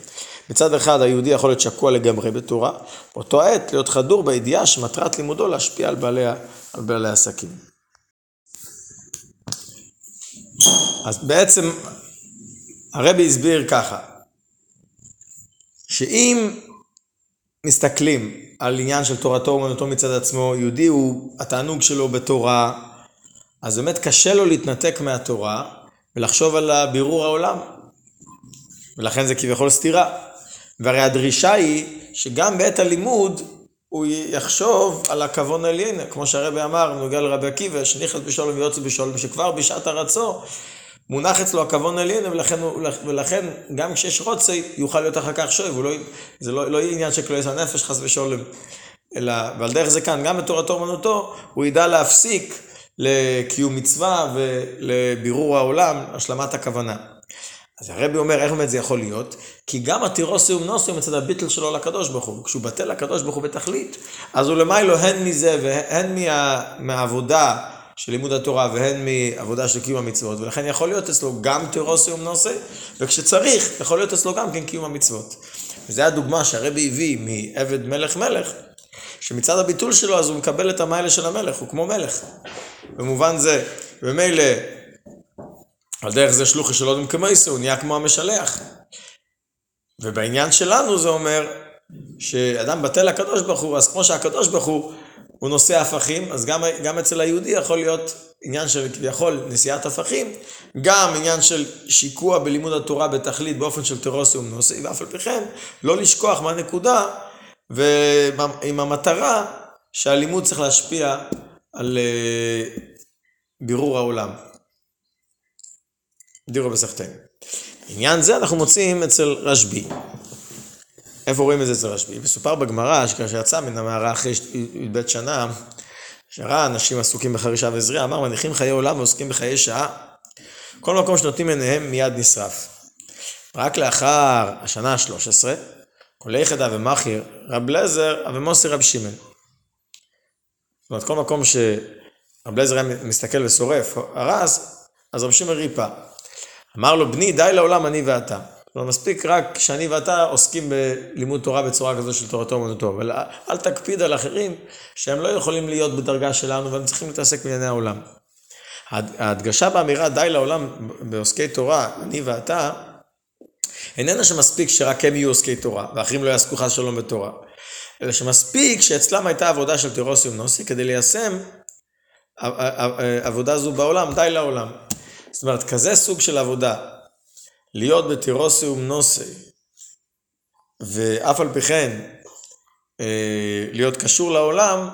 S1: מצד אחד, היהודי יכול להיות שקוע לגמרי בתורה, באותו העת להיות חדור בידיעה שמטרת לימודו להשפיע על בעלי, על בעלי עסקים. אז בעצם, הרבי הסביר ככה, שאם מסתכלים על עניין של תורתו אומנותו מצד עצמו, יהודי הוא התענוג שלו בתורה, אז באמת קשה לו להתנתק מהתורה ולחשוב על בירור העולם. ולכן זה כביכול סתירה. והרי הדרישה היא שגם בעת הלימוד הוא יחשוב על הכוון עליין, כמו שהרבי אמר, בנוגע לרבי עקיבא, שניחת בשולם ויוצא בשולם, שכבר בשעת הרצו מונח אצלו הכוון עליין, ולכן, ולכן גם כשיש רוצי, יוכל להיות אחר כך שואב, לא, זה לא, לא יהיה עניין של כלויס הנפש חס ושולם, אלא, ועל דרך זה כאן, גם בתורתו אומנותו, הוא ידע להפסיק לקיום מצווה ולבירור העולם, השלמת הכוונה. אז הרבי אומר, איך באמת זה יכול להיות? כי גם התירוסי ומנוסי מצד הביטל שלו לקדוש ברוך הוא. כשהוא בטל לקדוש ברוך הוא בתכלית, אז הוא למיילו הן מזה והן מה, מהעבודה של לימוד התורה והן מעבודה של קיום המצוות, ולכן יכול להיות אצלו גם תירוסיום נושא, וכשצריך, יכול להיות אצלו גם כן קיום המצוות. וזו הדוגמה שהרבי הביא מעבד מלך מלך, שמצד הביטול שלו אז הוא מקבל את המיילה של המלך, הוא כמו מלך. במובן זה, ומילא, על דרך זה שלוחי של אודם כמייסו, הוא נהיה כמו המשלח. ובעניין שלנו זה אומר שאדם בטל לקדוש ברוך הוא, אז כמו שהקדוש ברוך הוא הוא נושא הפכים, אז גם, גם אצל היהודי יכול להיות עניין של כביכול נשיאת הפכים, גם עניין של שיקוע בלימוד התורה בתכלית באופן של טרוסיום נושא, ואף על פי כן לא לשכוח מהנקודה ועם המטרה שהלימוד צריך להשפיע על uh, בירור העולם. דירו בסחטיין. עניין זה אנחנו מוצאים אצל רשב"י. איפה רואים את זה אצל רשב"י? מסופר בגמרא שכאשר יצא מן המערה אחרי י"ב שנה, שראה אנשים עסוקים בחרישה וזריעה, אמר מניחים חיי עולם ועוסקים בחיי שעה. כל מקום שנותנים עיניהם מיד נשרף. רק לאחר השנה ה-13, קולי יחדה ומכיר, רב לזר ומוסי רב שמעון. זאת אומרת, כל מקום שרב לזר היה מסתכל ושורף, הרס, אז רב שמעון ריפא. אמר לו, בני, די לעולם אני ואתה. לא מספיק רק שאני ואתה עוסקים בלימוד תורה בצורה כזו של תורתו אומנותו, אבל אל תקפיד על אחרים שהם לא יכולים להיות בדרגה שלנו והם צריכים להתעסק בענייני העולם. ההדגשה באמירה די לעולם בעוסקי תורה, אני ואתה, איננה שמספיק שרק הם יהיו עוסקי תורה, ואחרים לא יעסקו חס שלום בתורה, אלא שמספיק שאצלם הייתה עבודה של תירוסיום נוסי כדי ליישם עבודה זו בעולם, די לעולם. זאת אומרת, כזה סוג של עבודה, להיות בתירוסיום נוסי, ואף על פי כן אה, להיות קשור לעולם,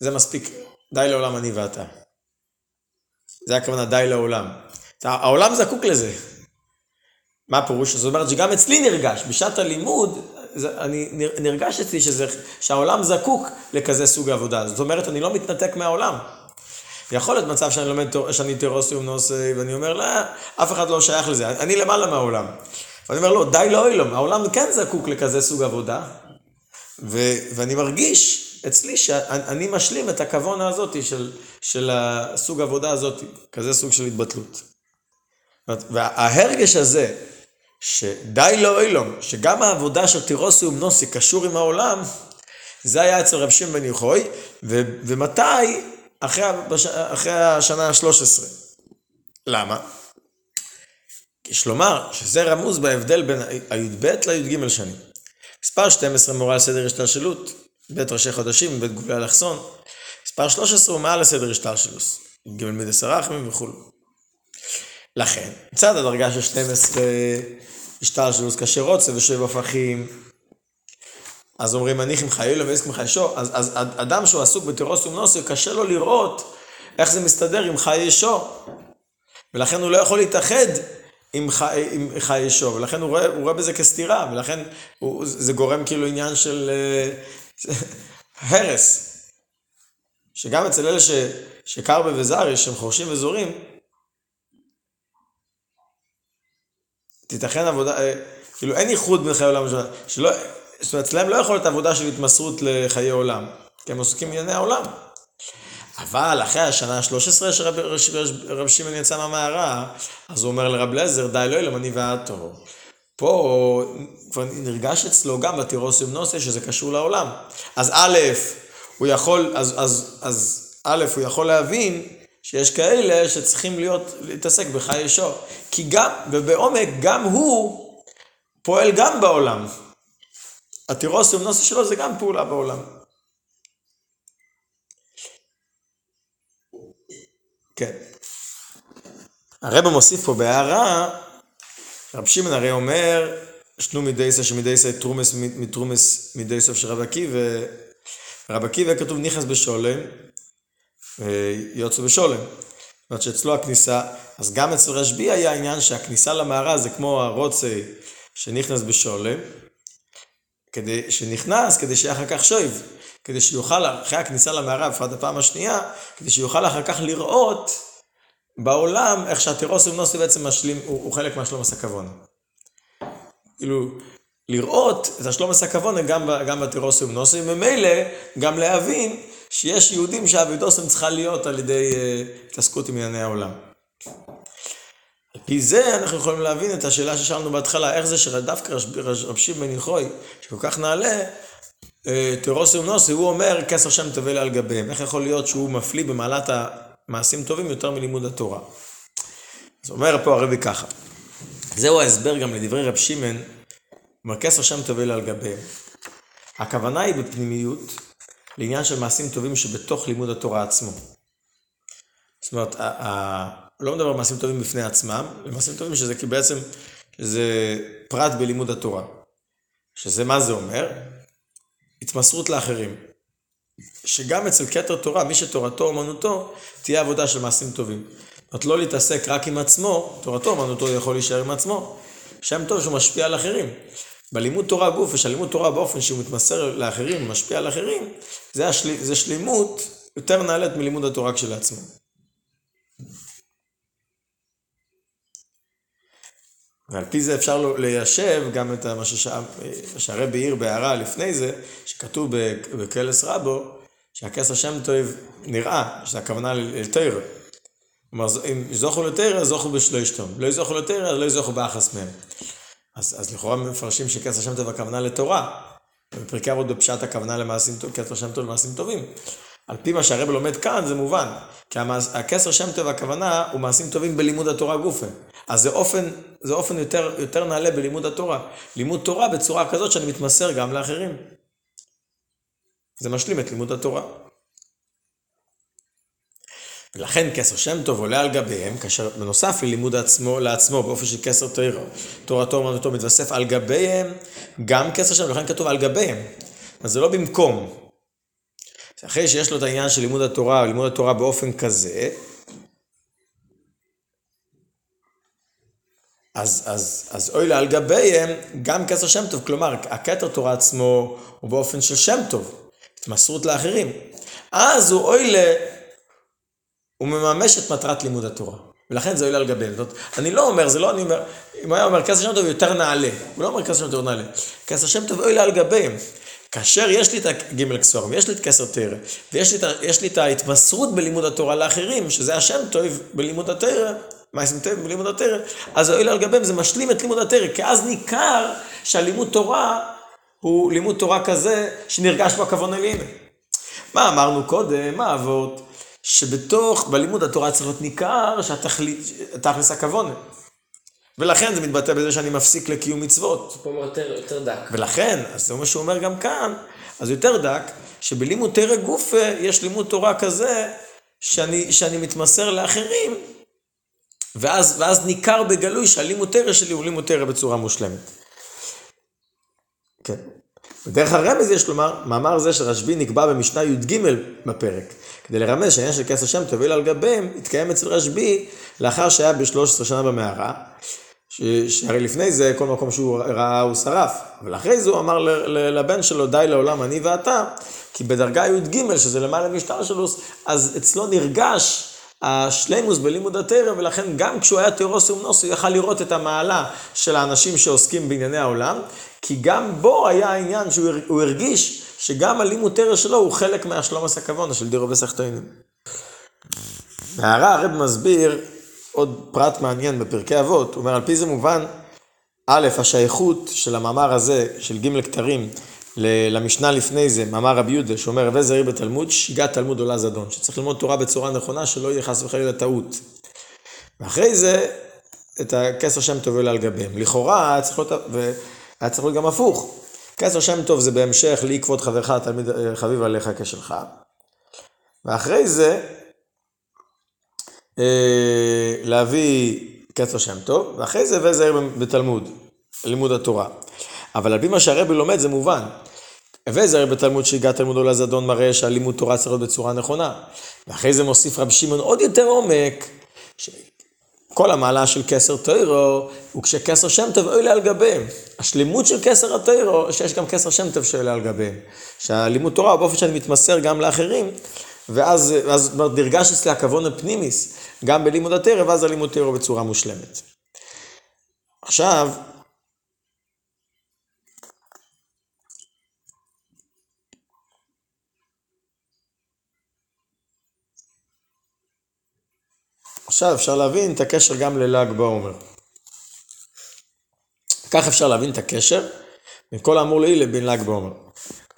S1: זה מספיק, די לעולם אני ואתה. זה הכוונה די לעולם. העולם זקוק לזה. מה הפירוש? זאת אומרת שגם אצלי נרגש, בשעת הלימוד, זה, אני, נרגש אצלי שזה, שהעולם זקוק לכזה סוג עבודה. זאת אומרת, אני לא מתנתק מהעולם. יכול להיות מצב שאני לומד, שאני טרוסיום נושא, ואני אומר, לא, אף אחד לא שייך לזה, אני למעלה מהעולם. ואני אומר, לא, די לאוילום, העולם כן זקוק לכזה סוג עבודה, ו, ואני מרגיש אצלי שאני משלים את הכוונה הזאת של, של הסוג עבודה הזאת, כזה סוג של התבטלות. וההרגש הזה, שדי לאוילום, שגם העבודה של תירוסיום נוסי קשור עם העולם, זה היה אצל רב שמעון בן יוחאי, ומתי? אחרי, בש... אחרי השנה ה-13. למה? יש לומר שזה רמוז בהבדל בין הי"ב לי"ג שנים. מספר 12 מורה על סדר השתלשלות, בית ראשי חודשים ובית גולי אלכסון. מספר 13 הוא מעל הסדר השתלשלות, ג' מידס הרחמים וכו'. לכן, מצד הדרגה של 12 השתלשלות כאשר רוצה ושבע הפכים, אז אומרים מניחים חיילו ואיסקים חיישו, אז, אז אדם שהוא עסוק בתירוס ומנוסו, קשה לו לראות איך זה מסתדר עם חיי ישו. ולכן הוא לא יכול להתאחד עם, חי, עם חיי ישו, ולכן הוא רואה, הוא רואה בזה כסתירה, ולכן הוא, זה גורם כאילו עניין של uh, הרס. שגם אצל אלה ש, שקרבה וזרי, שהם חורשים וזורים, תיתכן עבודה, uh, כאילו אין ייחוד בין חיי עולם שלא, זאת אומרת, אצלם לא יכול להיות עבודה של התמסרות לחיי עולם, כי הם עוסקים בענייני העולם. אבל אחרי השנה ה-13 שרב שמעון יצא מהמערה, אז הוא אומר לרב לזר, די לא ילם אני ואתו. פה כבר נרגש אצלו גם בתירוסיום נושא שזה קשור לעולם. אז א', הוא יכול, אז, אז, אז א', הוא יכול להבין שיש כאלה שצריכים להיות, להתעסק בחיי ישור. כי גם, ובעומק, גם הוא פועל גם בעולם. התירוס ומנוסה שלו זה גם פעולה בעולם. כן. הרב מוסיף פה בהערה, רב שמעון הרי אומר, שנו מדי סוף שמדי סוף תרומס מתרומס מדי סוף של רב עקיבא, רב עקיבא כתוב נכנס בשולם, יוצא בשולם. זאת אומרת שאצלו הכניסה, אז גם אצל רשב"י היה עניין שהכניסה למערה זה כמו הרוצה שנכנס בשולם, כדי שנכנס, כדי שיהיה אחר כך שויב, כדי שיוכל, אחרי הכניסה למערה, בפרט הפעם השנייה, כדי שיוכל אחר כך לראות בעולם איך שהתירוס ומנוסי בעצם משלים, הוא, הוא חלק מהשלום הסקבון. כאילו, לראות את השלום הסקבון גם, גם בתירוס ומנוסי, וממילא גם להבין שיש יהודים שהאבידוסם צריכה להיות על ידי uh, התעסקות עם ענייני העולם. על פי זה אנחנו יכולים להבין את השאלה ששאלנו בהתחלה, איך זה שדווקא רב שמעון בן יחוי, שכל כך נעלה, אה, תירוסי ונוסי, הוא אומר כסר שם תבל על גביהם. איך יכול להיות שהוא מפליא במעלת המעשים טובים יותר מלימוד התורה? אז אומר פה הרבי ככה, זהו ההסבר גם לדברי רב שמעון, אומר כסר שם תבל על גביהם. הכוונה היא בפנימיות לעניין של מעשים טובים שבתוך לימוד התורה עצמו. זאת אומרת, לא מדבר על מעשים טובים בפני עצמם, מעשים טובים שזה כי בעצם, זה פרט בלימוד התורה. שזה מה זה אומר? התמסרות לאחרים. שגם אצל כתר תורה, מי שתורתו אומנותו, תהיה עבודה של מעשים טובים. זאת אומרת, לא להתעסק רק עם עצמו, תורתו אומנותו יכול להישאר עם עצמו. שם טוב שהוא משפיע על אחרים. בלימוד תורה גוף, ושהלימוד תורה באופן שהוא מתמסר לאחרים, משפיע על אחרים, זה, השל... זה שלימות יותר נעלית מלימוד התורה כשלעצמו. ועל פי זה אפשר ליישב גם את מה שהרבי העיר בהערה לפני זה, שכתוב בקלס רבו, שהכס שם טוב נראה, שזה הכוונה לתרא. כלומר, אם זוכו לתרא, זוכו בשלושתם. לא יזוכו לתרא, לא יזוכו באחס מהם. אז, אז לכאורה מפרשים שכס השם טוב הכוונה לתורה. בפרקי אבות בפשט הכוונה למעשים טובים, כס השם טוב למעשים טובים. על פי מה שהרב לומד כאן זה מובן, כי הכסר שם טוב הכוונה הוא מעשים טובים בלימוד התורה גופה. אז זה אופן, זה אופן יותר, יותר נעלה בלימוד התורה. לימוד תורה בצורה כזאת שאני מתמסר גם לאחרים. זה משלים את לימוד התורה. ולכן כסר שם טוב עולה על גביהם, כאשר בנוסף ללימוד עצמו, לעצמו באופן של כסר תוירו, תורתו אומנותו מתווסף על גביהם, גם כסר שם, לכן כתוב על גביהם. אז זה לא במקום. אחרי שיש לו את העניין של לימוד התורה, לימוד התורה באופן כזה, אז, אז, אז אוי לה על גביהם גם כסר שם טוב, כלומר, הכתר תורה עצמו הוא באופן של שם טוב, התמסרות לאחרים. אז הוא אוי ל... הוא מממש את מטרת לימוד התורה. ולכן זה אוי לה על גביהם. זאת אני לא אומר, זה לא אני אומר, אם היה אומר כסר שם טוב יותר נעלה, הוא לא אומר כסר שם טוב נעלה, כסר שם טוב אוי לה על גביהם. כאשר יש לי את הגימל כסורים, ויש לי את כסר תרא, ויש לי, לי את ההתמסרות בלימוד התורה לאחרים, שזה השם טוב בלימוד התרא, מעשים טוב בלימוד התרא, אז אוי על גביהם זה משלים את לימוד התרא, כי אז ניכר שהלימוד תורה הוא לימוד תורה כזה שנרגש בו הכוון אלינו. מה אמרנו קודם, מה אבות? שבתוך, בלימוד התורה צריך להיות ניכר שהתכלית, תכלס הכוון. ולכן זה מתבטא בזה שאני מפסיק לקיום מצוות.
S2: פה יותר, יותר דק.
S1: ולכן, אז זה מה שהוא אומר גם כאן, אז יותר דק, שבלימוד תרא גופה יש לימוד תורה כזה, שאני, שאני מתמסר לאחרים, ואז, ואז ניכר בגלוי שהלימוד תרא שלי הוא לימוד תרא בצורה מושלמת. כן. בדרך הרמז יש לומר, מאמר זה של רשב"י נקבע במשנה י"ג בפרק, כדי לרמז שהעניין של כסר שם תוביל על גביהם, התקיים אצל רשב"י לאחר שהיה ב-13 שנה במערה, שהרי לפני זה כל מקום שהוא ראה הוא שרף, אבל אחרי זה הוא אמר לבן שלו די לעולם אני ואתה, כי בדרגה י"ג שזה למעלה משטר שלו, אז אצלו נרגש השלימוס בלימוד התרא, ולכן גם כשהוא היה תירוס ומנוס, הוא יכל לראות את המעלה של האנשים שעוסקים בענייני העולם, כי גם בו היה העניין שהוא הרגיש שגם הלימוד תרא שלו הוא חלק מהשלום הכוונה של דירו בסכתיינים. בהערה הרב מסביר עוד פרט מעניין בפרקי אבות, הוא אומר על פי זה מובן, א', השייכות של המאמר הזה, של ג' כתרים, למשנה לפני זה, מאמר רבי יהודה, שאומר הווה זרי בתלמוד, שיגת תלמוד עולה זדון, שצריך ללמוד תורה בצורה נכונה, שלא יהיה חס וחלילה טעות. ואחרי זה, את הכסר שם טוב עולה על גביהם. לכאורה היה צריך להיות, והיה צריך להיות גם הפוך. כסר שם טוב זה בהמשך לאי כבוד חברך, תלמיד חביב עליך כשלך. ואחרי זה, אה, להביא כסר שם טוב, ואחרי זה הווה זהיר בתלמוד, לימוד התורה. אבל על פי מה שהרבי לומד זה מובן. הווה זהיר בתלמוד שהגע תלמודו לזדון מראה שהלימוד תורה צריך להיות בצורה נכונה. ואחרי זה מוסיף רב שמעון עוד יותר עומק, כל המעלה של כסר תוירו הוא כשכסר שם טוב עולה על גביהם. השלימות של כסר התוירו, שיש גם כסר שם טוב שעולה על גביהם. שהלימוד תורה הוא באופן שאני מתמסר גם לאחרים, ואז, ואז דרגש אצלי הכוון הפנימיס, גם בלימוד התרא, ואז הלימוד תרא בצורה מושלמת. עכשיו, עכשיו אפשר להבין את הקשר גם לל"ג בעומר. כך אפשר להבין את הקשר מכל האמור לעיל לבין ל"ג בעומר.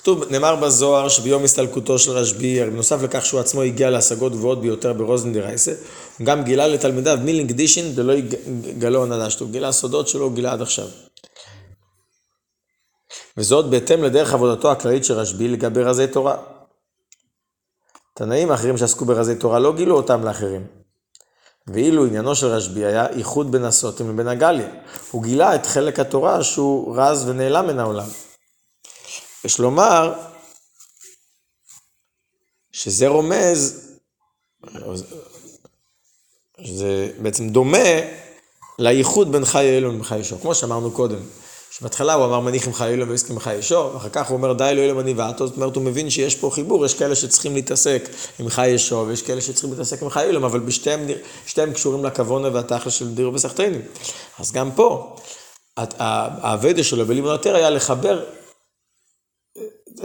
S1: כתוב, נאמר בזוהר שביום הסתלקותו של רשב"י, בנוסף לכך שהוא עצמו הגיע להשגות גבוהות ביותר ברוזן דרייסה, הוא גם גילה לתלמידיו מילינג דישין דלא יגלו הנדשתו, הוא גילה סודות שלא גילה עד עכשיו. וזאת בהתאם לדרך עבודתו הכללית של רשב"י לגבי רזי תורה. תנאים האחרים שעסקו ברזי תורה לא גילו אותם לאחרים. ואילו עניינו של רשב"י היה איחוד בין הסוטים לבין הגליה. הוא גילה את חלק התורה שהוא רז ונעלם מן העולם. יש לומר שזה רומז, זה בעצם דומה לייחוד בין חי אלוהים לחי ישור, כמו שאמרנו קודם. שבהתחלה הוא אמר מניח ממך אלוהים ועסק ממך ישור, ואחר כך הוא אומר די אלוהים אני ועתו, זאת אומרת הוא מבין שיש פה חיבור, יש כאלה שצריכים להתעסק עם חי ישור, ויש כאלה שצריכים להתעסק עם חי אלוהים, אבל בשתיהם קשורים לכוונה והתכל'ס של דירו בסחטיינים. אז גם פה, האבדה שלו בלימוד יותר היה לחבר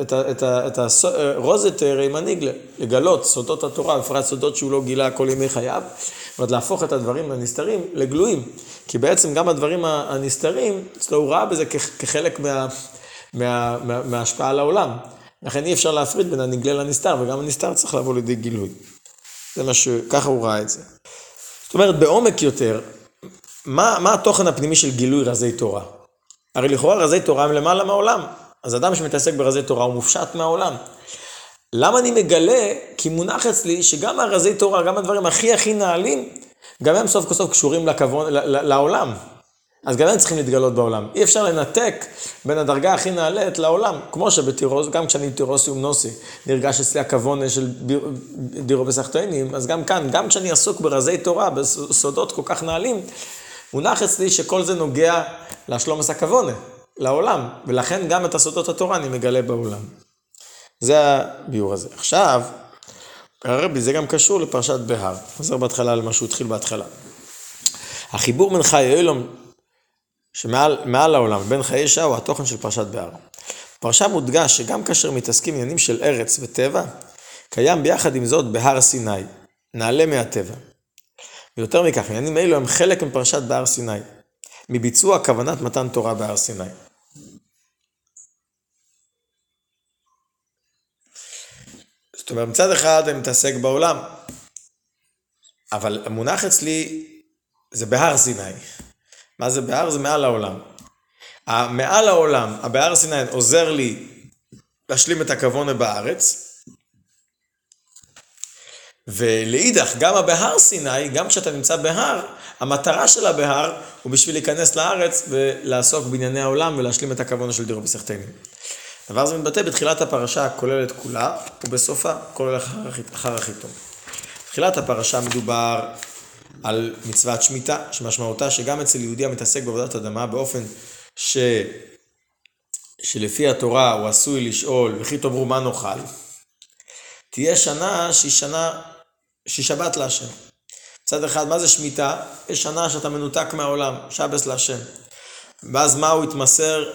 S1: את הרוזטר עם הניגלה, לגלות סודות התורה, בפרט סודות שהוא לא גילה כל ימי חייו, זאת להפוך את הדברים הנסתרים לגלויים, כי בעצם גם הדברים הנסתרים, אצלו הוא ראה בזה כחלק מה, מה, מה, מההשפעה על העולם. לכן אי אפשר להפריד בין הנגלה לנסתר, וגם הנסתר צריך לבוא לידי גילוי. זה מה ש... ככה הוא ראה את זה. זאת אומרת, בעומק יותר, מה, מה התוכן הפנימי של גילוי רזי תורה? הרי לכאורה רזי תורה הם למעלה מהעולם. אז אדם שמתעסק ברזי תורה הוא מופשט מהעולם. למה אני מגלה? כי מונח אצלי שגם הרזי תורה, גם הדברים הכי הכי נעלים, גם הם סוף כל סוף קשורים לכבון, לעולם. אז גם הם צריכים להתגלות בעולם. אי אפשר לנתק בין הדרגה הכי נעלית לעולם. כמו שבתירוס, גם כשאני תירוסיום נוסי, נרגש אצלי הכבון של דירו בסחטיינים, אז גם כאן, גם כשאני עסוק ברזי תורה, בסודות כל כך נעלים, מונח אצלי שכל זה נוגע לשלום הכבונה. לעולם, ולכן גם את הסודות התורה אני מגלה בעולם. זה הביאור הזה. עכשיו, הרבי, זה גם קשור לפרשת בהר. חוזר בהתחלה למה שהוא התחיל בהתחלה. החיבור בין חיי אילום שמעל העולם ובין חיי שעה הוא התוכן של פרשת בהר. פרשה מודגש שגם כאשר מתעסקים עניינים של ארץ וטבע, קיים ביחד עם זאת בהר סיני, נעלה מהטבע. ויותר מכך, עניינים אלו הם חלק מפרשת בהר סיני, מביצוע כוונת מתן תורה בהר סיני. אומרת, מצד אחד אני מתעסק בעולם, אבל המונח אצלי זה בהר סיני. מה זה בהר? זה מעל העולם. מעל העולם, הבהר סיני עוזר לי להשלים את הכוונה בארץ, ולאידך, גם הבהר סיני, גם כשאתה נמצא בהר, המטרה של הבהר הוא בשביל להיכנס לארץ ולעסוק בענייני העולם ולהשלים את הכוונה של דירו בסכתנים. הדבר הזה מתבטא בתחילת הפרשה הכוללת כולה, ובסופה כולל אחר החיתום. בתחילת הפרשה מדובר על מצוות שמיטה, שמשמעותה שגם אצל יהודי המתעסק בעבודת אדמה באופן ש... שלפי התורה הוא עשוי לשאול, וכי תאמרו מה נאכל, תהיה שנה שהיא שנה שהיא שבת להשם. מצד אחד, מה זה שמיטה? יש שנה שאתה מנותק מהעולם, שבס להשם. ואז מה הוא התמסר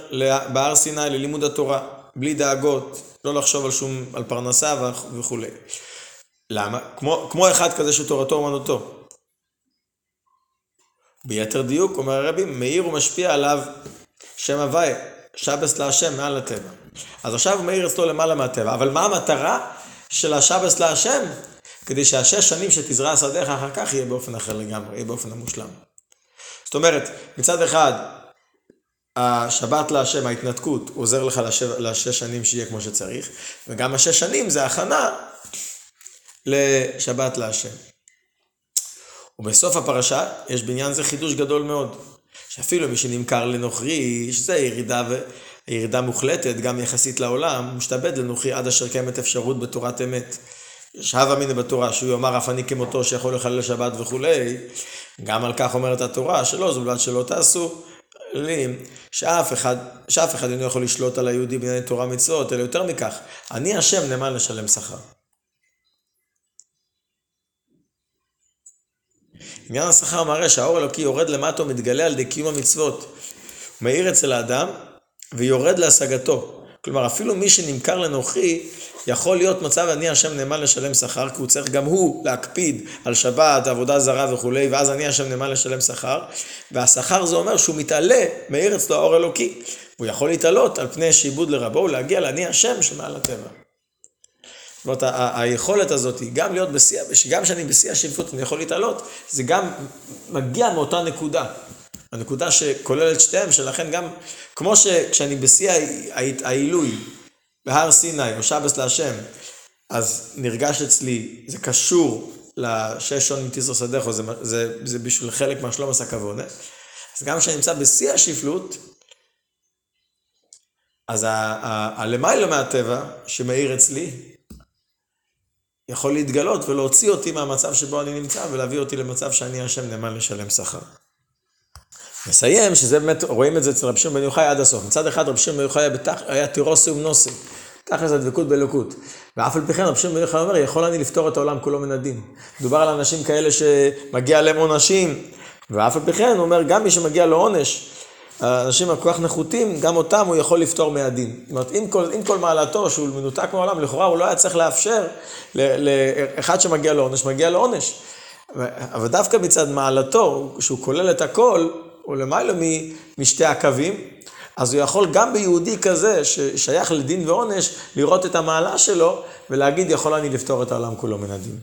S1: בהר סיני ללימוד התורה, בלי דאגות, לא לחשוב על שום, על פרנסה וכולי. למה? כמו, כמו אחד כזה שתורתו אומנותו. ביתר דיוק, אומר הרבי, מאיר ומשפיע עליו שם הוואי, שבס להשם מעל הטבע. אז עכשיו הוא מאיר אצלו למעלה מהטבע, אבל מה המטרה של השבס להשם? כדי שהשש שנים שתזרע שדיך אחר כך יהיה באופן אחר לגמרי, יהיה באופן המושלם. זאת אומרת, מצד אחד, השבת להשם, ההתנתקות, עוזר לך לשב, לשש שנים שיהיה כמו שצריך, וגם השש שנים זה הכנה לשבת להשם. ובסוף הפרשה יש בעניין זה חידוש גדול מאוד, שאפילו מי שנמכר לנוכרי, שזה ירידה, ו... ירידה מוחלטת, גם יחסית לעולם, משתעבד לנוכרי עד אשר קיימת אפשרות בתורת אמת. שב אמינא בתורה, שהוא יאמר אף אני כמותו שיכול לחלל שבת וכולי, גם על כך אומרת התורה, שלא, זו בלבד שלא תעשו. שאף אחד, שאף אחד אינו יכול לשלוט על היהודי בענייני תורה מצוות, אלא יותר מכך, אני השם נאמן לשלם שכר. עניין השכר מראה שהאור אלוקי יורד למטה ומתגלה על ידי קיום המצוות. הוא מאיר אצל האדם ויורד להשגתו. כלומר, אפילו מי שנמכר לנוכרי, יכול להיות מצב אני השם נאמן לשלם שכר, כי הוא צריך גם הוא להקפיד על שבת, עבודה זרה וכולי, ואז אני השם נאמן לשלם שכר, והשכר זה אומר שהוא מתעלה, מאיר אצלו האור אלוקי. הוא יכול להתעלות על פני שעבוד לרבו ולהגיע לאני השם שמעל הטבע. זאת אומרת, היכולת הזאת היא גם להיות בשיא, גם כשאני בשיא השאיפות אני יכול להתעלות, זה גם מגיע מאותה נקודה. הנקודה שכוללת שתיהם, שלכן גם, כמו שכשאני בשיא העילוי בהר סיני או להשם, אז נרגש אצלי, זה קשור לשש שון מתיסר שדךו, זה, זה, זה בשביל חלק מהשלום עשה כבונה. אז גם כשאני נמצא בשיא השפלות, אז הלמיילו מהטבע שמאיר אצלי, יכול להתגלות ולהוציא אותי מהמצב שבו אני נמצא ולהביא אותי למצב שאני השם נאמן לשלם שכר. נסיים, שזה באמת, רואים את זה אצל רבי שמעון בן יוחאי עד הסוף. מצד אחד רבי שמעון בן יוחאי היה תירוסי ומנוסי, תכלס הדבקות באלוקות. ואף על פי כן רבי שמעון בן יוחאי אומר, יכול אני לפתור את העולם כולו מן הדין. מדובר על אנשים כאלה שמגיע להם עונשים, ואף על פי כן הוא אומר, גם מי שמגיע לו עונש, האנשים הכל כך נחותים, גם אותם הוא יכול לפתור מהדין. זאת אומרת, עם כל, עם כל מעלתו שהוא מנותק מהעולם, לכאורה הוא לא היה צריך לאפשר לאחד שמגיע לו עונש, מגיע לו עונש. אבל דווקא מצד מעלתו, שהוא כולל את הכל, הוא למעלה משתי הקווים, אז הוא יכול גם ביהודי כזה, ששייך לדין ועונש, לראות את המעלה שלו, ולהגיד, יכול אני לפתור את העולם כולו מן הדין.